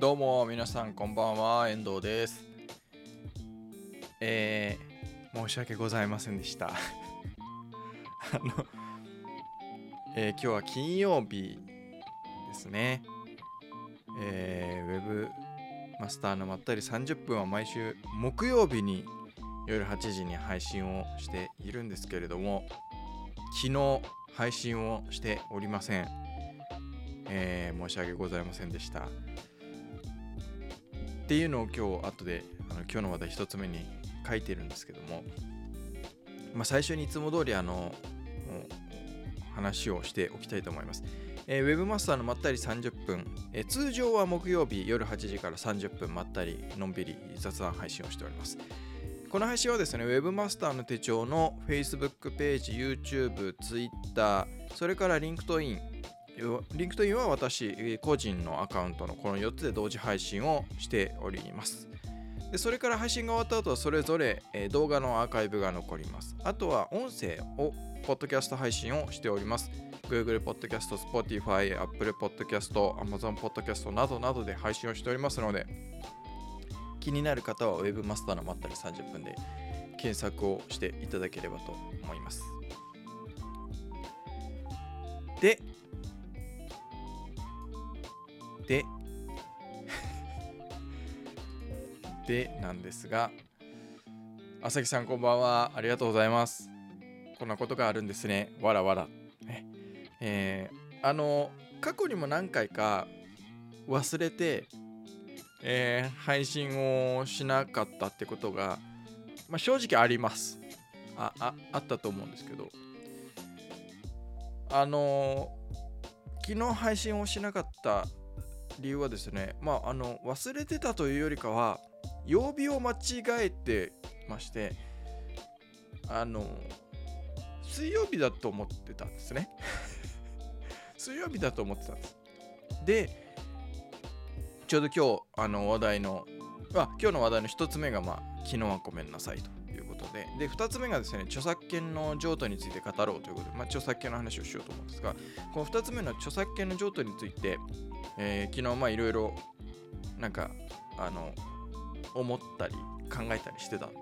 どうも皆さんこんばんは遠藤です。えー、申し訳ございませんでした。あの、えー、今日は金曜日ですね。えー、ウェブマスターのまったり30分は毎週木曜日に夜8時に配信をしているんですけれども昨日配信をしておりません、えー、申し訳ございませんでした。っていうのを今日後であの今日の話題1つ目に書いてるんですけども、まあ、最初にいつも通りあの話をしておきたいと思います。えー、ウェブマスターのまったり30分、えー、通常は木曜日夜8時から30分まったりのんびり雑談配信をしております。この配信はですね、ウェブマスターの手帳の Facebook ページ、YouTube、Twitter、それから LinkedIn、 LinkedIn は私個人のアカウントのこの4つで同時配信をしております。でそれから配信が終わった後はそれぞれ動画のアーカイブが残ります。あとは音声をポッドキャスト配信をしております。Google Podcast、Spotify、Apple Podcast、Amazon Podcast などなどで配信をしておりますので気になる方は Web マスターのまったり30分で検索をしていただければと思います。でででなんですが朝日さんこんばんは。ありがとうございます。こんなことがあるんですね。わらわら。えー、あの過去にも何回か忘れて、えー、配信をしなかったってことが、まあ、正直あります。あああったと思うんですけど。あの昨日配信をしなかった理由はですねまああの忘れてたというよりかは曜日を間違えてましてあの水曜日だと思ってたんですね。水曜日だと思ってたんです。でちょうど今日あの話題のあ今日の話題の1つ目が、まあ、昨日はごめんなさいと。ことで。で2つ目がですね著作権の譲渡について語ろうということで、まあ、著作権の話をしようと思うんですがこの2つ目の著作権の譲渡についてえー、昨日まあいろいろなんかあの思ったり考えたりしてたんで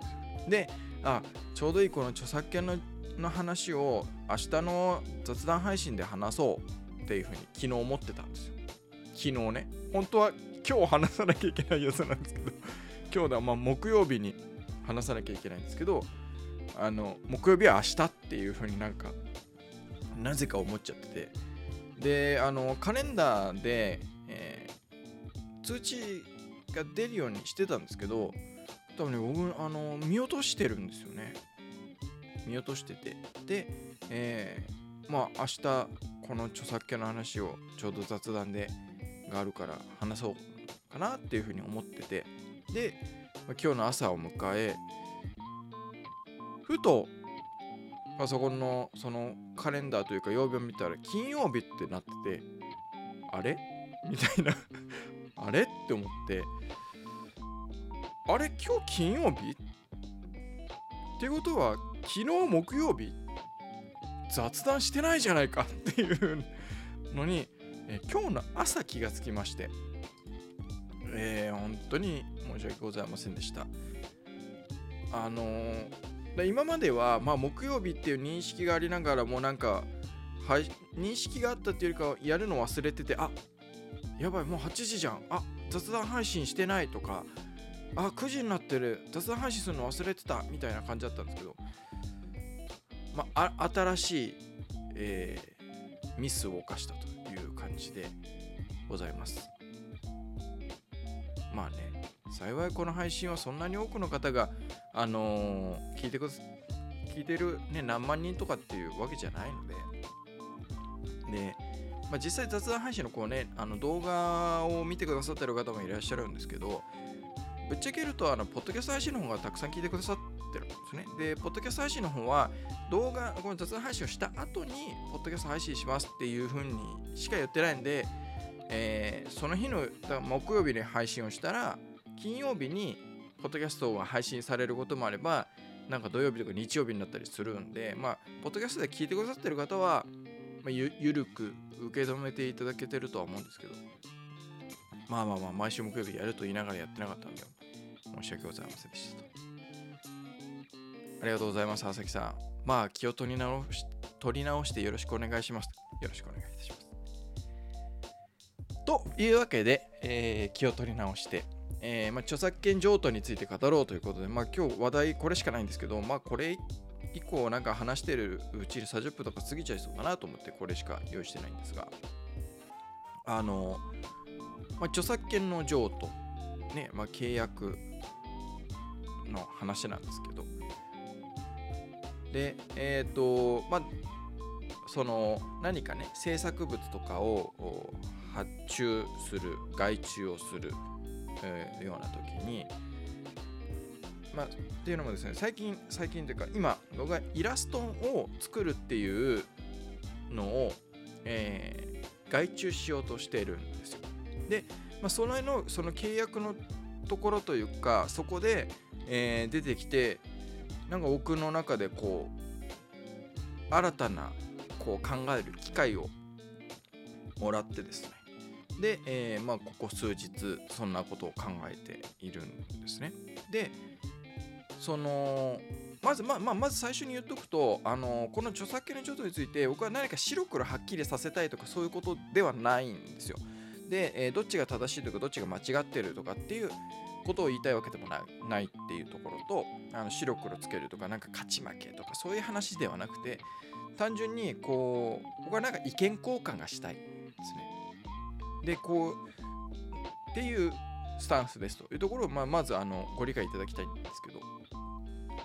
す。であちょうどいいこの著作権のの話を明日の雑談配信で話そうっていうふうに昨日思ってたんですよ。昨日ね。本当は今日話さなきゃいけないやつなんですけど今日ではまあ木曜日に話さなきゃいけないんですけどあの木曜日は明日っていうふうになんかなぜか思っちゃってて。であのカレンダーで、えー、通知が出るようにしてたんですけど多分ね僕あの見落としてるんですよね。見落としてて。で、えー、まあ明日この著作権の話をちょうど雑談でがあるから話そうかなっていうふうに思ってて。で、今日の朝を迎えふとパソコンのそのカレンダーというか曜日を見たら金曜日ってなっててあれ？みたいな。あれ？って思って。あれ？今日金曜日？ってことは昨日木曜日？雑談してないじゃないか。っていうのに、え今日の朝気がつきまして、えー、本当に申し訳ございませんでした。あのー今までは、まあ、木曜日っていう認識がありながらもなんか、はい、認識があったっていうよりかはやるの忘れててあやばいもう8時じゃん。あ雑談配信してないとかあ9時になってる。雑談配信するの忘れてた。みたいな感じだったんですけど、ま、あ新しい、えー、ミスを犯したという感じでございます。まあね。幸いこの配信はそんなに多くの方があのー、聞いてく聞いてる、ね、何万人とかっていうわけじゃないので、で、まあ、実際雑談配信のこうね、あの動画を見てくださってる方もいらっしゃるんですけど、ぶっちゃけると、あの、ポッドキャスト配信の方がたくさん聞いてくださってるんですね。で、ポッドキャスト配信の方は、動画、この雑談配信をした後に、ポッドキャスト配信しますっていう風にしか言ってないんで、えー、その日の木曜日に配信をしたら、金曜日にポッドキャストが配信されることもあれば、なんか土曜日とか日曜日になったりするんで、まあ、ポッドキャストで聞いてくださってる方は、まあ、ゆゆるく受け止めていただけてるとは思うんですけど、まあまあまあ毎週木曜日やると言いながらやってなかったんで申し訳ございませんでしたありがとうございます朝木さん。まあ気を取り直し取り直してよろしくお願いしますよろしくお願いいたします。というわけで、えー気を取り直して、えーまあ、著作権譲渡について語ろうということで、まあ、今日話題これしかないんですけど、まあ、これ以降なんか話してるうちに30分とか過ぎちゃいそうかなと思ってこれしか用意してないんですがあの、まあ、著作権の譲渡ね、まあ、契約の話なんですけど。でえっ、とまあその何かね制作物とかを発注する外注をする、ような時にまあっていうのもですね最近最近というか今僕がイラストを作るっていうのを、えー外注しようとしてるんですよ。で、まあ、そののその契約のところというかそこで、えー出てきてなんか僕の中でこう新たなこう考える機会をもらってですね。で、えーまあ、ここ数日そんなことを考えているんですね。でそのまずまあまあまず最初に言っとくとあのこの著作権の譲渡について僕は何か白黒はっきりさせたいとかそういうことではないんですよ。で、えーどっちが正しいとかどっちが間違ってるとかっていうことを言いたいわけでもないっていうところとあの白黒つけるとかなんか勝ち負けとかそういう話ではなくて単純にこう僕はなんか意見交換がしたいですね。でこうっていうスタンスですというところを、まあ、まずあのご理解いただきたいんですけど。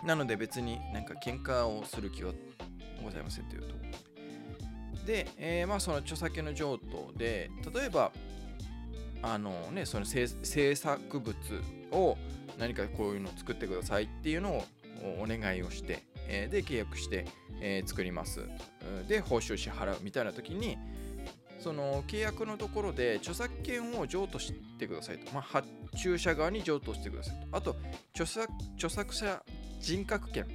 なので別になんか喧嘩をする気はございませんというところで、えーまあその著作権の譲渡で例えばあのねその制作物を何かこういうのを作ってくださいっていうのをお願いをして、えーで契約して、えー作ります。で報酬支払うみたいな時にその契約のところで著作権を譲渡してくださいと、まあ、発注者側に譲渡してくださいと。あと著作著作者人格権。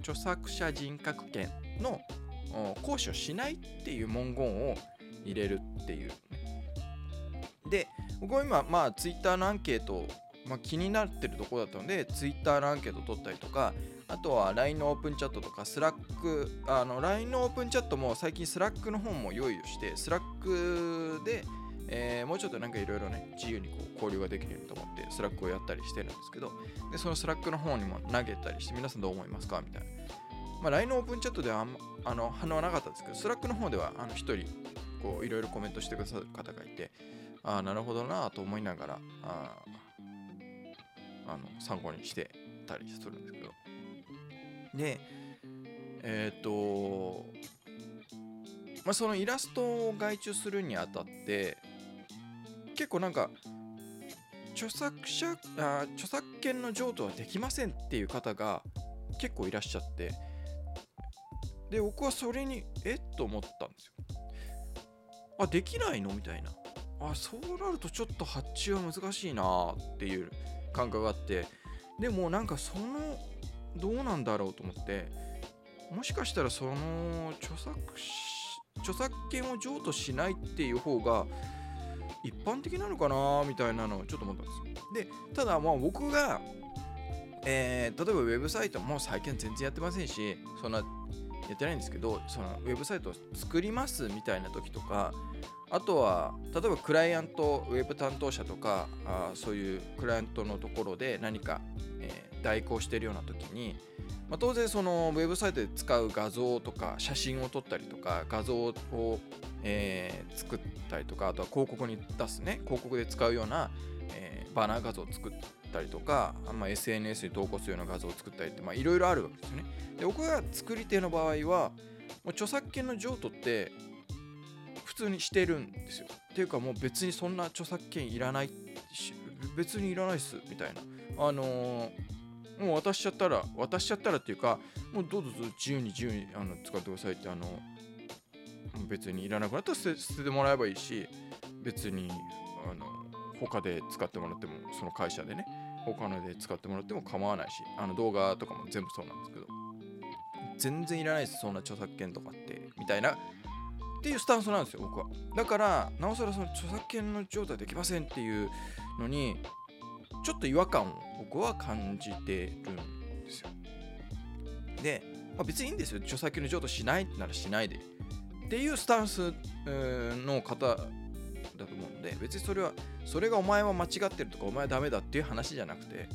著作者人格権の行使をしないっていう文言を入れるっていう。で僕は今まあツイッターのアンケート、まあ、気になってるところだったのでツイッターのアンケート取ったりとかあとは LINE のオープンチャットとか Slack あの LINE のオープンチャットも最近 Slack の方も用意をして Slack で、えーもうちょっとなんかいろいろね自由にこう交流ができると思って Slack をやったりしてるんですけどでその Slack の方にも投げたりして皆さんどう思いますか？みたいな、まあ、LINE のオープンチャットではあんまあの反応はなかったんですけど Slack の方ではあの一人こういろいろコメントしてくださる方がいてああなるほどなと思いながらああの参考にしてたりするんですけど。でえっ、とまあそのイラストを外注するにあたって結構なんか著作者あ著作権の譲渡はできませんっていう方が結構いらっしゃってで僕はそれにえっ？と思ったんですよ。あできないの？みたいな。あそうなるとちょっと発注は難しいなっていう感覚があってでもなんかそのどうなんだろうと思ってもしかしたらその著作著作権を譲渡しないっていう方が一般的なのかなみたいなのをちょっと思ったんですでただまあ僕が、えー例えばウェブサイトも最近全然やってませんしそんなやってないんですけどそのウェブサイトを作りますみたいな時とかあとは例えばクライアントウェブ担当者とかあそういうクライアントのところで何か、えー代行してるような時に、まあ、当然そのウェブサイトで使う画像とか写真を撮ったりとか画像を、えー作ったりとかあとは広告に出すね広告で使うような、えーバナー画像を作ったりとか、まあ、SNS に投稿するような画像を作ったりっていろいろあるわけですよね。で僕が作り手の場合はもう著作権の譲渡って普通にしてるんですよ。っていうかもう別にそんな著作権いらない別にいらないっすみたいな。あのーもう渡しちゃったら渡しちゃったらっていうかもうどうぞ自由に自由にあの使ってくださいってあの別にいらなくなったら捨てててもらえばいいし別にあの他で使ってもらってもその会社でね他ので使ってもらっても構わないしあの動画とかも全部そうなんですけど全然いらないですそんな著作権とかってみたいなっていうスタンスなんですよ僕は。だからなおさらその著作権の状態できませんっていうのにちょっと違和感を僕は感じてるんですよ。で、まあ、別にいいんですよ。著作権の譲渡しないならしないで。っていうスタンスの方だと思うんで別にそれはそれがお前は間違ってるとかお前はダメだっていう話じゃなくて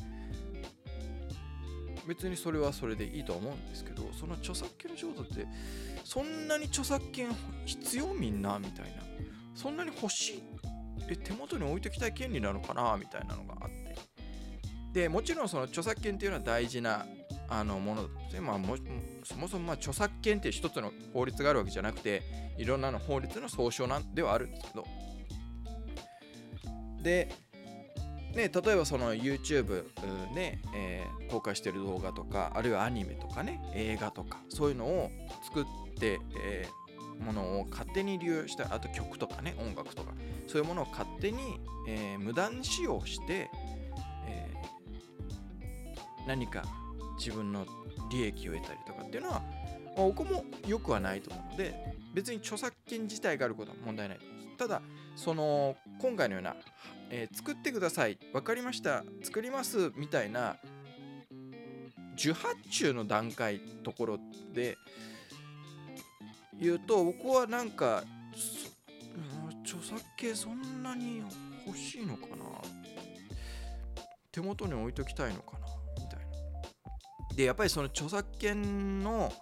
別にそれはそれでいいと思うんですけどその著作権の譲渡ってそんなに著作権必要みんなみたいな。そんなに欲しいえ手元に置いときたい権利なのかなみたいなのがあってでもちろんその著作権っていうのは大事なあのもので、まあ、もそもそもま著作権っていう一つの法律があるわけじゃなくていろんなの法律の総称なんではあるんですけど。でね、例えばその YouTube ね、えー、公開してる動画とかあるいはアニメとかね映画とかそういうのを作って、えー、ものを勝手に利用したあと曲とかね音楽とかそういうものを勝手に、えー、無断使用して、何か自分の利益を得たりとかっていうのは僕も良くはないと思うので別に著作権自体があることは問題ないと思います。ただその今回のようなえー、作ってください分かりました作りますみたいな受発注の段階ところで言うと僕はなんか著作権そんなに欲しいのかな手元に置いときたいのかな。でやっぱりその著作権の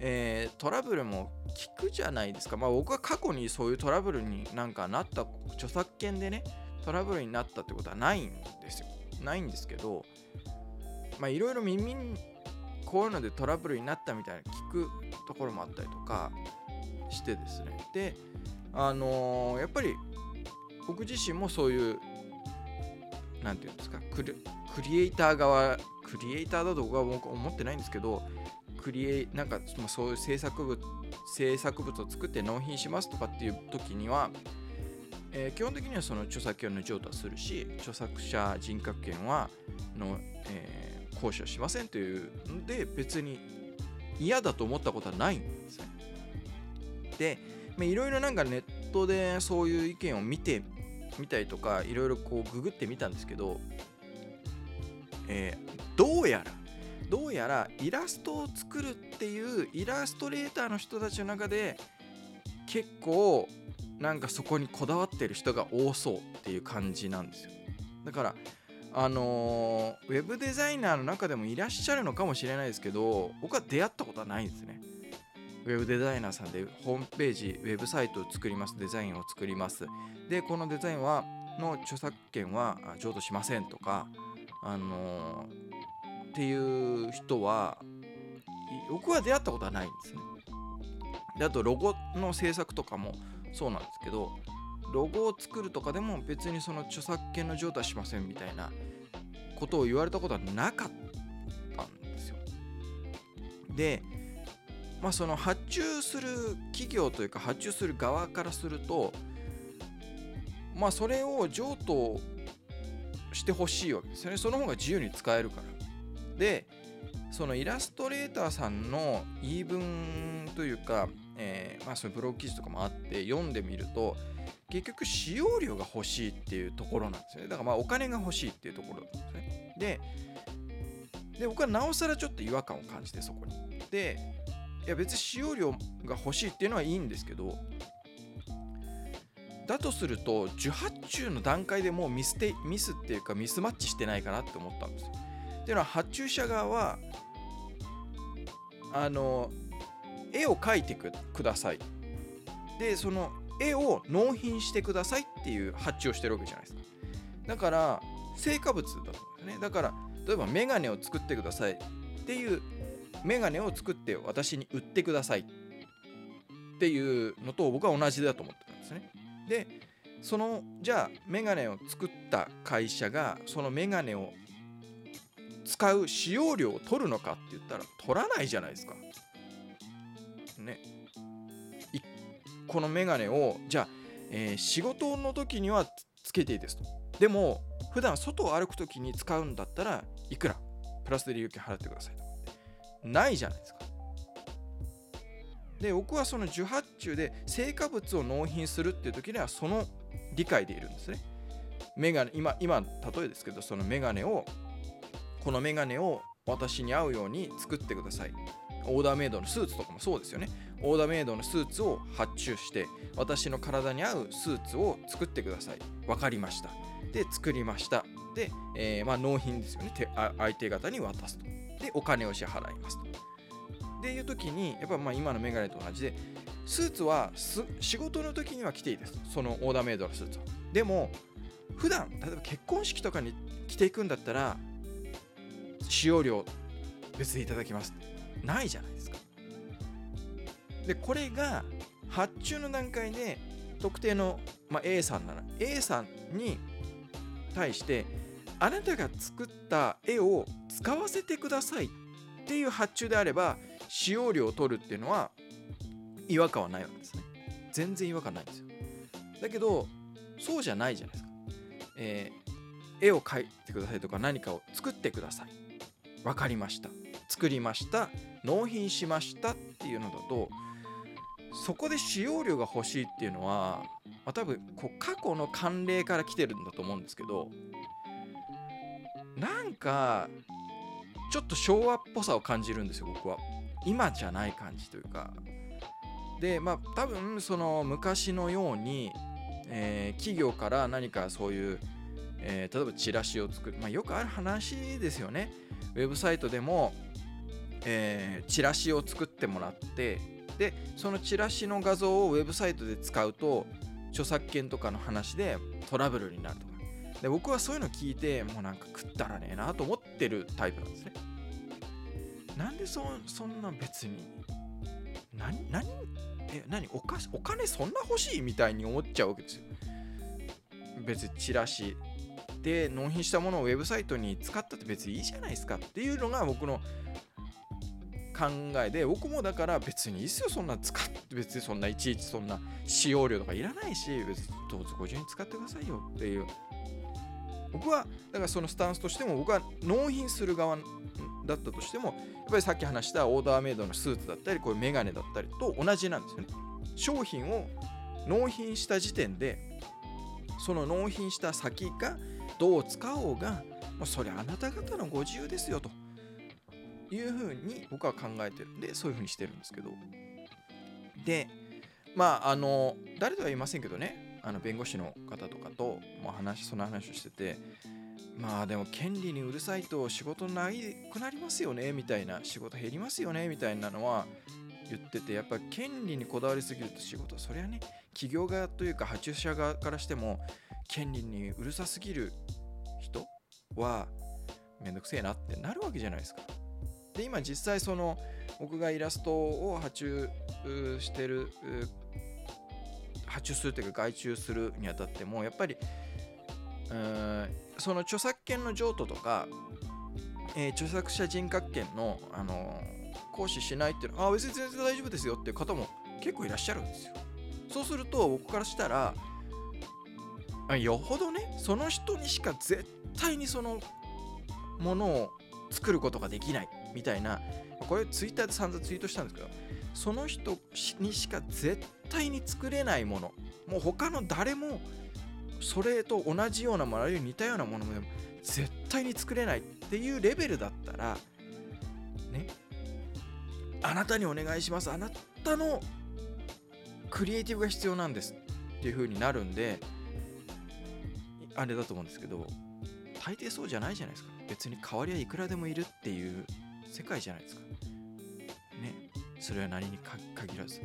えー、トラブルも聞くじゃないですか。まあ僕は過去にそういうトラブルになんかなった著作権でね、トラブルになったってことはないんですよ。ないんですけど、まあいろいろ耳にこういうのでトラブルになったみたいな聞くところもあったりとかしてですね。で、あのー、やっぱり僕自身もそういう、何て言うんですか、クリエイター側、クリエイターだと僕は思ってないんですけど、クリエイなんか、そういう制作物制作物を作って納品しますとかっていう時にはえー、基本的にはその著作権の譲渡はするし著作者人格権はの、えー、行使はしませんというので別に嫌だと思ったことはないんですね。でいろいろなんかネットでそういう意見を見てみたりとかいろいろこうググってみたんですけど、えー、どうやらどうやらイラストを作るっていうイラストレーターの人たちの中で結構なんかそこにこだわってる人が多そうっていう感じなんですよ。だからあのー、ウェブデザイナーの中でもいらっしゃるのかもしれないですけど僕は出会ったことはないんですね。ウェブデザイナーさんでホームページウェブサイトを作りますデザインを作ります。でこのデザインはの著作権は譲渡しませんとかあのー、っていう人は僕は出会ったことはないんですねであとロゴの制作とかもそうなんですけどロゴを作るとかでも別にその著作権の譲渡はしませんみたいなことを言われたことはなかったんですよ。でまあその発注する企業というか発注する側からするとまあそれを譲渡してほしいわけですよね。その方が自由に使えるから。でそのイラストレーターさんの言い分というかえー、まあ、そういうブログ記事とかもあって読んでみると結局使用料が欲しいっていうところなんですよねだからまあお金が欲しいっていうところなんですねでで僕はなおさらちょっと違和感を感じてそこにでいや別に使用料が欲しいっていうのはいいんですけどだとすると受発注の段階でもうミスてミスっていうかミスマッチしてないかなって思ったんですよ。っていうのは発注者側はあの絵を描いてください。でその絵を納品してくださいっていう発注をしてるわけじゃないですか。だから成果物だと思うんですね。だから例えばメガネを作ってくださいっていうメガネを作って私に売ってくださいっていうのと僕は同じだと思ってたんですね。でそのじゃあメガネを作った会社がそのメガネを使う使用料を取るのかって言ったら取らないじゃないですか。ね。このメガネをじゃあ、えー、仕事の時にはつけていいですと。でも普段外を歩く時に使うんだったらいくら？プラスで利用金払ってくださいと。ないじゃないですか。で僕はその受発注で成果物を納品するっていう時にはその理解でいるんですね。メガネ今今例えですけどそのメガネをこのメガネを私に合うように作ってください。オーダーメイドのスーツとかもそうですよね。オーダーメイドのスーツを発注して私の体に合うスーツを作ってください。分かりました。で作りました。で、えー、まあ、納品ですよね相手方に渡すと。でお金を支払いますと。でいう時にやっぱまあ今のメガネと同じでスーツは仕事の時には着ていいです。そのオーダーメイドのスーツは。でも普段例えば結婚式とかに着ていくんだったら使用料別でいただきます。ないじゃないですか。でこれが発注の段階で特定の、まあ、A さんなら A さんに対してあなたが作った絵を使わせてくださいっていう発注であれば使用料を取るっていうのは違和感はないわけですね。全然違和感ないんですよ。だけどそうじゃないじゃないですか、えー、絵を描いてくださいとか何かを作ってください。分かりました。作りました。納品しましたっていうのだとそこで使用料が欲しいっていうのは、まあ、多分こう過去の慣例から来てるんだと思うんですけどなんかちょっと昭和っぽさを感じるんですよ僕は。今じゃない感じというか。でまあ多分その昔のように、えー、企業から何かそういう、えー、例えばチラシを作る、まあ、よくある話ですよね。ウェブサイトでも、えー、チラシを作ってもらってでそのチラシの画像をウェブサイトで使うと著作権とかの話でトラブルになるとか。で僕はそういうの聞いてもうなんか食ったらねえなと思ってるタイプなんですね。なんでそそんな別に何何え何おかお金そんな欲しいみたいに思っちゃうわけですよ。別にチラシ。で納品したものをウェブサイトに使ったって別にいいじゃないですかっていうのが僕の考えで僕もだから別にいいっすよそんな使って別にそんないちいちそんな使用料とかいらないし別にどうぞご自由に使ってくださいよっていう。僕はだからそのスタンスとしても僕は納品する側だったとしてもやっぱりさっき話したオーダーメイドのスーツだったりこういうメガネだったりと同じなんですよね。商品を納品した時点でその納品した先がどう使おうが、まあ、それあなた方のご自由ですよと。いうふうに僕は考えてる。んでそういうふうにしてるんですけど。でまああの誰とは言いませんけどね。あの弁護士の方とかとも話その話をしててまあでも権利にうるさいと仕事ないくなりますよねみたいな仕事減りますよねみたいなのは言っててやっぱ権利にこだわりすぎると仕事それはね企業側というか発注者側からしても権利にうるさすぎる人はめんどくせえなってなるわけじゃないですか。で今実際その僕がイラストを発注してる発注するというか外注するにあたってもやっぱりうんその著作権の譲渡とか、えー、著作者人格権の、あのー、行使しないっていうのはあ別に全然大丈夫ですよっていう方も結構いらっしゃるんですよ。そうすると僕からしたらよほどねその人にしか絶対にそのものを作ることができないみたいなこれツイッターで散々ツイートしたんですけどその人にしか絶対に作れないものもう他の誰もそれと同じようなものあるいは似たようなものでも絶対に作れないっていうレベルだったらねあなたにお願いします。あなたのクリエイティブが必要なんですっていう風になるんであれだと思うんですけど大抵そうじゃないじゃないですか。別に代わりはいくらでもいるっていう世界じゃないですか。ね。それは何に限らず。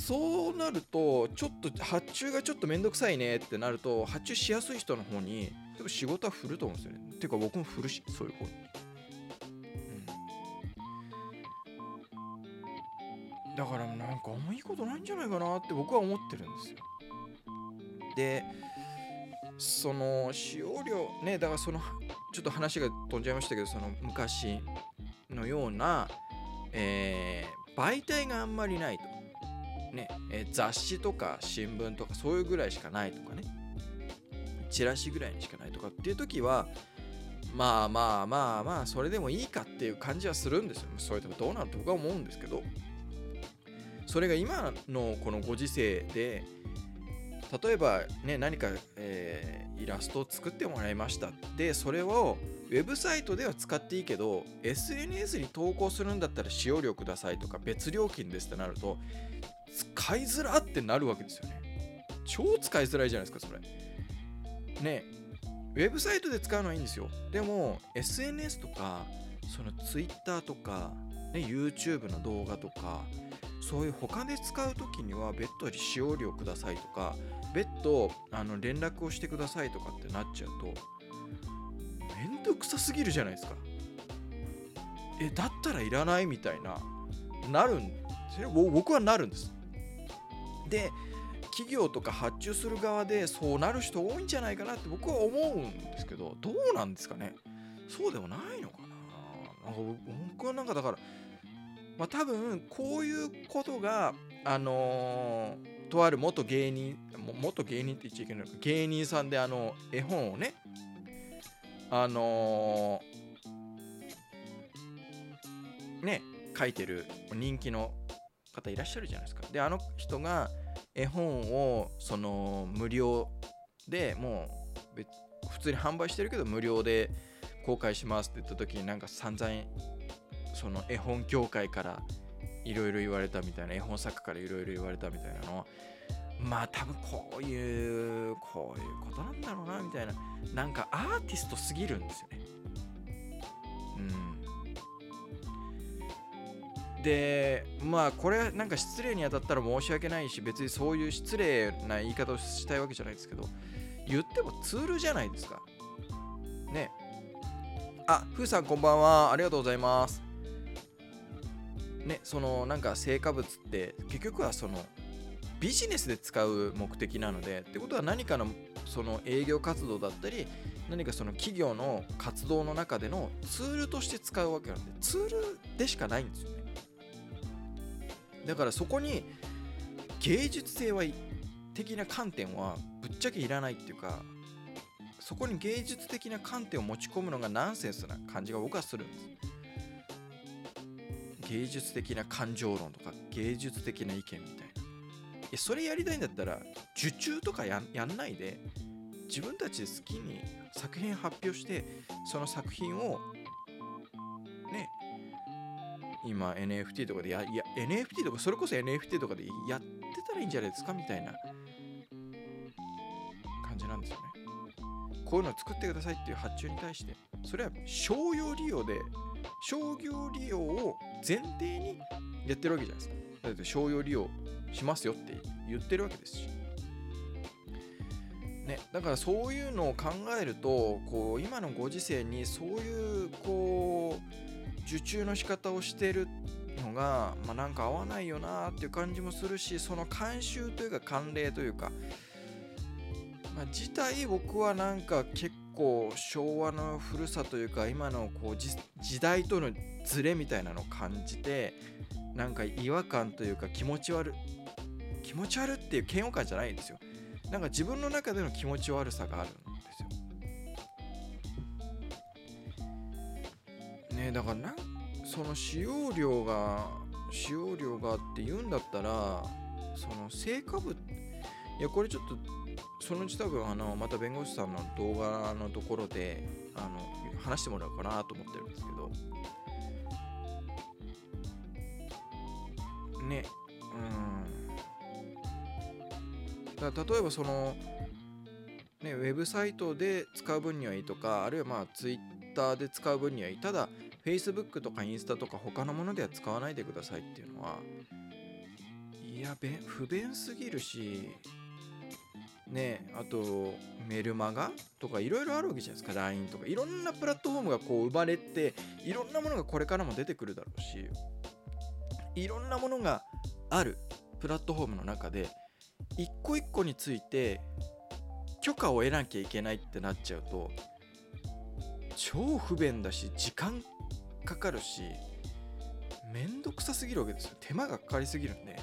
そうなるとちょっと発注がちょっとめんどくさいねってなると発注しやすい人の方にでも仕事は振ると思うんですよね。ていうか僕も振るしそういう方に、うん、だからなんかあんまいいことないんじゃないかなって僕は思ってるんですよ。でその使用量ねだからそのちょっと話が飛んじゃいましたけどその昔のようなえー、媒体があんまりないと。ね、え、雑誌とか新聞とかそういうぐらいしかないとかね。チラシぐらいにしかないとかっていう時は、まあまあまあまあ、それでもいいかっていう感じはするんですよ。それでもどうなると僕は思うんですけど。それが今のこのご時世で例えばね何か、えー、イラストを作ってもらいましたでそれをウェブサイトでは使っていいけど SNS に投稿するんだったら使用料くださいとか別料金ですってなると使いづらってなるわけですよね。超使いづらいじゃないですかそれ。ねウェブサイトで使うのはいいんですよ。でも SNS とかその Twitter とか、ね、YouTube の動画とかそういう他で使う時には別途使用料くださいとか別途あの連絡をしてくださいとかってなっちゃうとめんどくさすぎるじゃないですか。えだったらいらないみたいななるん僕はなるんです。で企業とか発注する側でそうなる人多いんじゃないかなって僕は思うんですけどどうなんですかね？そうでもないのかな？なんか僕はなんかだからまあ、多分こういうことがあのー、とある元芸人元芸人って言っちゃいけないのか芸人さんであの絵本をねあのー、ね書いてる人気の方いらっしゃるじゃないですか。であの人が絵本をその無料でもう普通に販売してるけど無料で公開しますって言った時になんか散々その絵本業界からいろいろ言われたみたいな絵本作家からいろいろ言われたみたいなのまあ多分こういうこういうことなんだろうなみたいな。なんかアーティストすぎるんですよね。うん。でまあこれなんか失礼に当たったら申し訳ないし別にそういう失礼な言い方をしたいわけじゃないですけど言ってもツールじゃないですか。ね。あふーさんこんばんは。ありがとうございます。ねそのなんか成果物って結局はそのビジネスで使う目的なのでってことは何かのその営業活動だったり何かその企業の活動の中でのツールとして使うわけなんでツールでしかないんですよね。だからそこに芸術性は的な観点はぶっちゃけいらないっていうかそこに芸術的な観点を持ち込むのがナンセンスな感じが僕はするんです。芸術的な感情論とか芸術的な意見みたいな。それやりたいんだったら受注とかやんないで自分たちで好きに作品発表してその作品を今 NFT とかでやいや NFT とかそれこそ NFT とかでやってたらいいんじゃないですかみたいな感じなんですよねこういうのを作ってくださいっていう発注に対してそれは商用利用で商業利用を前提にやってるわけじゃないですか。だって商用利用しますよって言ってるわけですし。ね、だからそういうのを考えるとこう今のご時世にそういうこう受注の仕方をしてるのが、まあ、なんか合わないよなっていう感じもするしその慣習というか慣例というか、まあ、自体僕はなんか結構昭和の古さというか今のこう時代とのズレみたいなのを感じてなんか違和感というか気持ち悪気持ち悪っていう嫌悪感じゃないんですよ。なんか自分の中での気持ち悪さがある。んねだからなその使用量が使用量がって言うんだったらその成果物いやこれちょっとそのうち多分あのまた弁護士さんの動画のところであの話してもらおうかなと思ってるんですけど。ねうん。だ例えばそのねウェブサイトで使う分にはいいとかあるいはまあツイッターで使う分にはいい。ただ Facebook とかインスタとか他のものでは使わないでくださいっていうのはいや不便すぎるしねあとメルマガとかいろいろあるわけじゃないですか。LINE とか。いろんなプラットフォームがこう生まれていろんなものがこれからも出てくるだろうしいろんなものがあるプラットフォームの中で一個一個について許可を得なきゃいけないってなっちゃうと超不便だし時間かかるしめんどくさすぎるわけですよ。手間がかかりすぎるんで。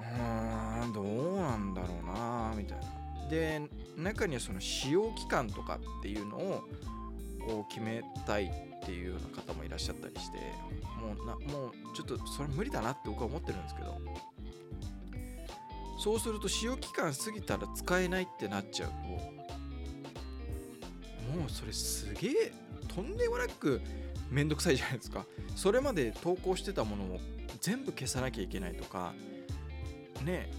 うーんどうなんだろうなみたいな。で中にはその使用期間とかっていうのをを決めたいっていうような方もいらっしゃったりしてもうなもうちょっとそれ無理だなって僕は思ってるんですけど。そうすると使用期間過ぎたら使えないってなっちゃう。ともうそれすげえとんでもなくめんどくさいじゃないですか。それまで投稿してたものを全部消さなきゃいけないとかね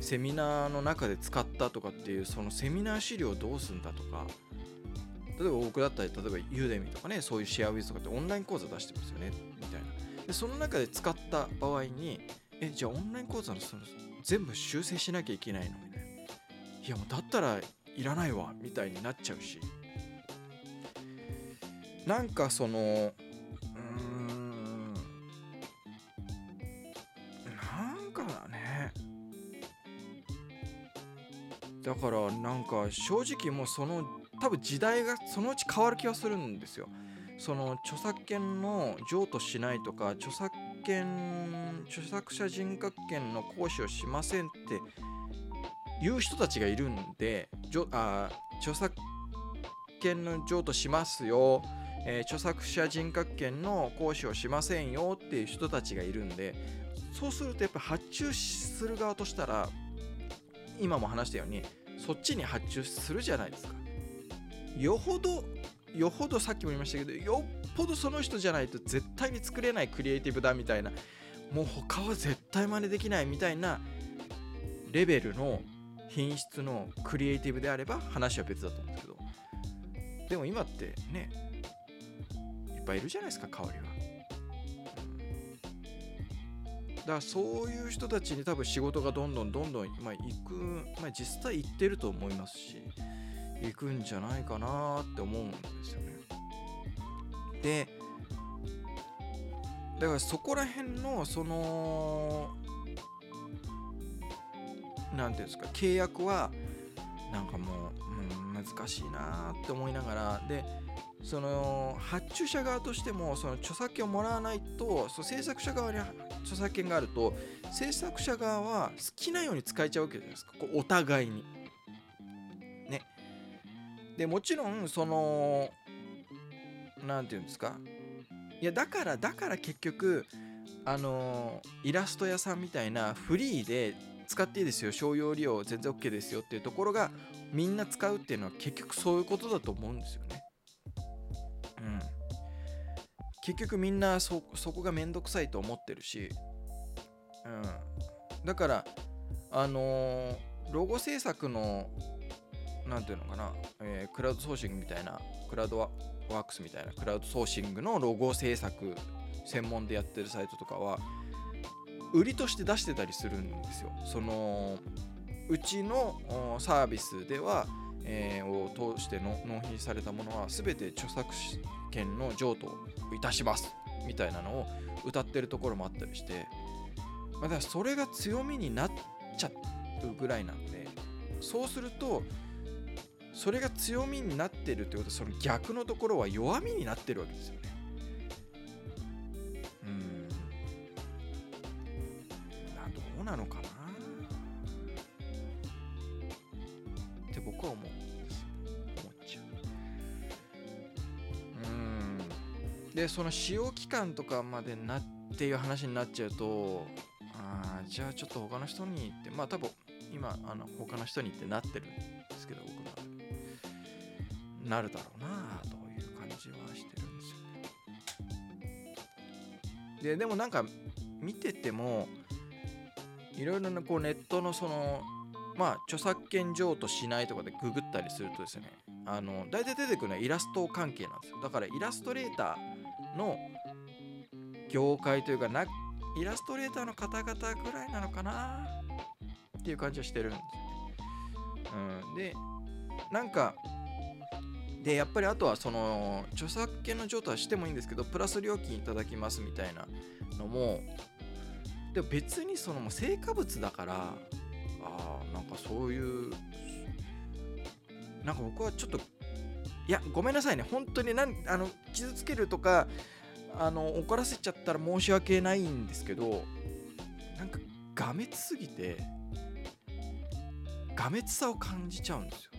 セミナーの中で使ったとかっていうそのセミナー資料をどうすんだとか例えば僕だったり例えばユーデミとかねそういうシェアウィズとかってオンライン講座出してますよねみたいな。でその中で使った場合にえじゃあオンライン講座のその全部修正しなきゃいけないの？みたいな。いやもうだったらいらないわみたいになっちゃうし。なんかそのうーんなんかだね。だからなんか正直もうその多分時代がそのうち変わる気がするんですよ。その著作権の譲渡しないとか著作権著作者人格権の行使をしませんっていう人たちがいるんでじょあ著作権の譲渡しますよ、えー著作者人格権の行使をしませんよっていう人たちがいるんでそうするとやっぱ発注する側としたら今も話したようにそっちに発注するじゃないですか。よほどよほどさっきも言いましたけどよっぽどその人じゃないと絶対に作れないクリエイティブだみたいなもう他は絶対真似できないみたいなレベルの品質のクリエイティブであれば話は別だと思うんですけど。でも今ってねっぱいいるじゃないですか香りは。だからそういう人たちに多分仕事がどんどんどんどん、まあ、行く、まあ、実際行ってると思いますし行くんじゃないかなって思うんですよね。でだからそこら辺のそのなんていうんですか契約はなんかもう、うん、難しいなって思いながらでその発注者側としてもその著作権をもらわないとそう制作者側に著作権があると制作者側は好きなように使えちゃうわけじゃないですかこうお互いに。ね。でもちろんその何て言うんですかいやだからだから結局あのイラスト屋さんみたいなフリーで使っていいですよ商用利用全然 OK ですよっていうところがみんな使うっていうのは結局そういうことだと思うんですよね。うん、結局みんなそそこがめんどくさいと思ってるし、うん、だからあのーロゴ制作のなんていうのかな、えークラウドソーシングみたいなクラウドワークスみたいなクラウドソーシングのロゴ制作専門でやってるサイトとかは売りとして出してたりするんですよ。そのうちのサービスでは、えーを通しての納品されたものは全て著作権の譲渡いたしますみたいなのを歌ってるところもあったりして、まあ、だからそれが強みになっちゃうぐらいなんでそうするとそれが強みになってるってことはその逆のところは弱みになってるわけですよね。うん。どうなのかなって僕は思うでその使用期間とかまでなっていう話になっちゃうとあじゃあちょっと他の人にってまあ多分今あの他の人にってなってるんですけど僕はなるだろうなという感じはしてるんですよね。ででもなんか見ててもいろいろなこうネットのそのまあ著作権譲渡しないとかでググったりするとですねあの大体出てくるのはイラスト関係なんですよだからイラストレーターの業界というかなイラストレーターの方々ぐらいなのかな？っていう感じはしてるんですね。うん、でなんかでやっぱりあとはその著作権の譲渡はしてもいいんですけどプラス料金いただきますみたいなのもでも別にそのもう成果物だからあーなんかそういうなんか僕はちょっといやごめんなさいね。本当になんあの傷つけるとかあの怒らせちゃったら申し訳ないんですけどなんかがめつすぎてがめつさを感じちゃうんですよ。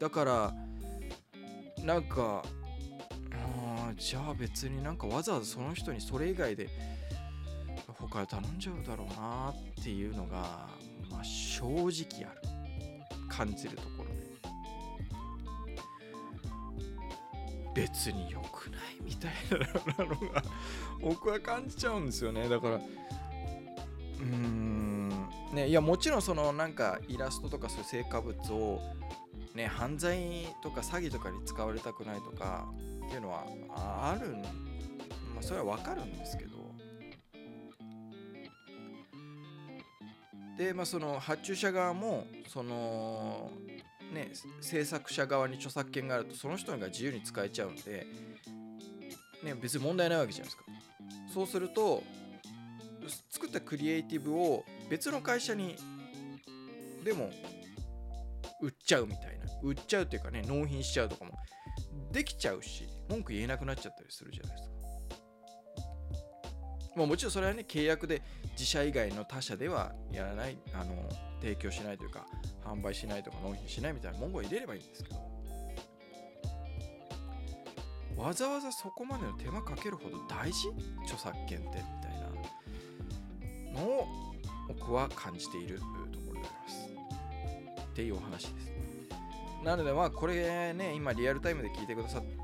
だからなんかあじゃあ別になんかわざわざその人にそれ以外で他で頼んじゃうだろうなっていうのが、まあ、正直ある。感じると別に良くないみたいなのが僕は感じちゃうんですよね。だからうーんねいやもちろんそのなんかイラストとかそういう成果物をね犯罪とか詐欺とかに使われたくないとかっていうのはあるんまあそれはわかるんですけど。でまあその発注者側もそのね制作者側に著作権があるとその人が自由に使えちゃうんでね別に問題ないわけじゃないですか。そうすると作ったクリエイティブを別の会社にでも売っちゃうみたいな。売っちゃうっていうかね納品しちゃうとかも。できちゃうし文句言えなくなっちゃったりするじゃないですか。まあもちろんそれはね契約で自社以外の他社ではやらないあの提供しないというか販売しないとか納品しないみたいな文言を入れればいいんですけどわざわざそこまでの手間かけるほど大事？著作権ってみたいな。のを僕は感じているところであります。っていうお話です。なのでまあこれね今リアルタイムで聞いてくださって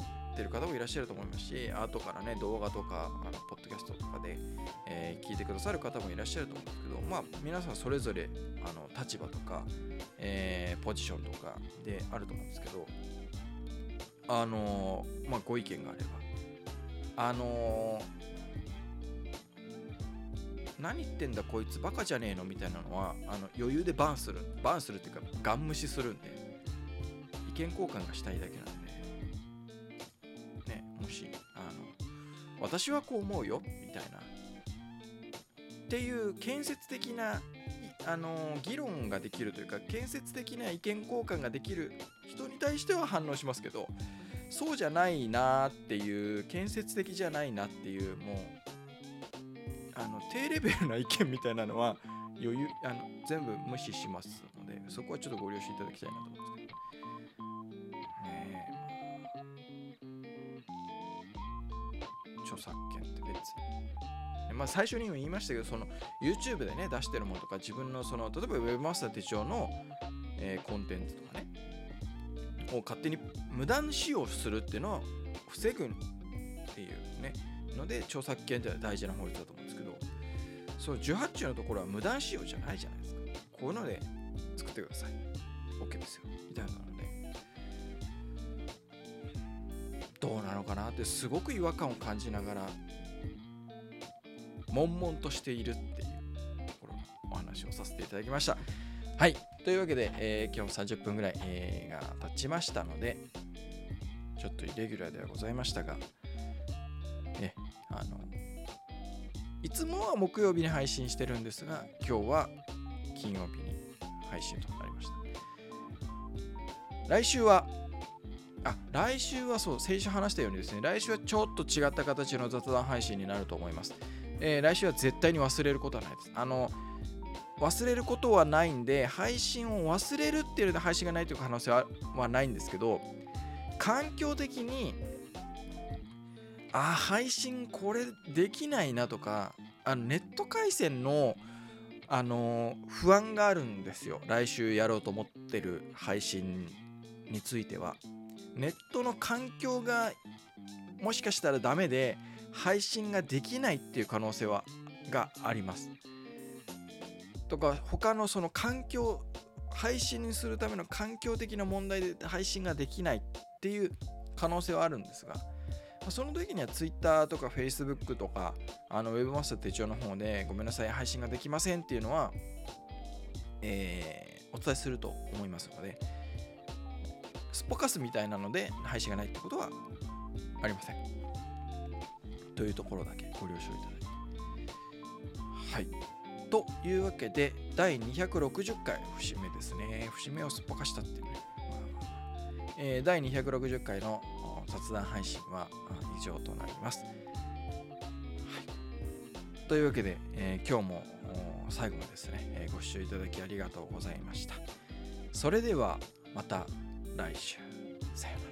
る方もいらっしゃると思いますし後からね動画とかあのポッドキャストとかで、えー、聞いてくださる方もいらっしゃると思うんですけどまあ皆さんそれぞれあの立場とか、えー、ポジションとかであると思うんですけどあのー、まあご意見があればあの何言ってんだこいつバカじゃねえのみたいなのはあの余裕でバンする。バンするっていうかガン無視するんで意見交換がしたいだけなんで。しあの私はこう思うよみたいな。っていう建設的なあの議論ができるというか建設的な意見交換ができる人に対しては反応しますけどそうじゃないなっていう建設的じゃないなっていうもうあの低レベルな意見みたいなのは余裕あの全部無視しますのでそこはちょっとご了承いただきたいなと思うん著作権って別に。まあ、最初にも言いましたけどその YouTube でね出してるものとか自分のその例えば Webmaster 手帳の、えー、コンテンツとかねを勝手に無断使用するっていうのを防ぐっていうねので著作権って大事な法律だと思うんですけどそう18中のところは無断使用じゃないじゃないですか。こういうので作ってください。OK ですよ。みたいなのでかなってすごく違和感を感じながら悶々としているっていうところのお話をさせていただきました。はい。というわけで、えー、今日も30分ぐらい、えー、が経ちましたのでちょっとイレギュラーではございましたがねあのいつもは木曜日に配信してるんですが今日は金曜日に配信となりました。来週はあ来週はそう先週話したようにですね来週はちょっと違った形の雑談配信になると思います、えー、来週は絶対に忘れることはないです。あの忘れることはないんで配信を忘れるっていうので配信がないという可能性ははないんですけど環境的にあ配信これできないなとかあのネット回線のあの不安があるんですよ。来週やろうと思ってる配信については。ネットの環境がもしかしたらダメで配信ができないっていう可能性はがあります。とか他のその環境配信にするための環境的な問題で配信ができないっていう可能性はあるんですがその時には Twitter とか Facebook とかあの Webmaster 手帳の方でごめんなさい配信ができませんっていうのは、えー、お伝えすると思いますのでスポカスみたいなので配信がないってことはありません。というところだけご了承いただいて。はい。というわけで第260回節目ですね。節目をすっぽかしたっていうね、まあえー、第260回の雑談配信は以上となります。はい、というわけで、えー、今日も最後までですね、えー、ご視聴いただきありがとうございました。それではまた。来週。さようなら。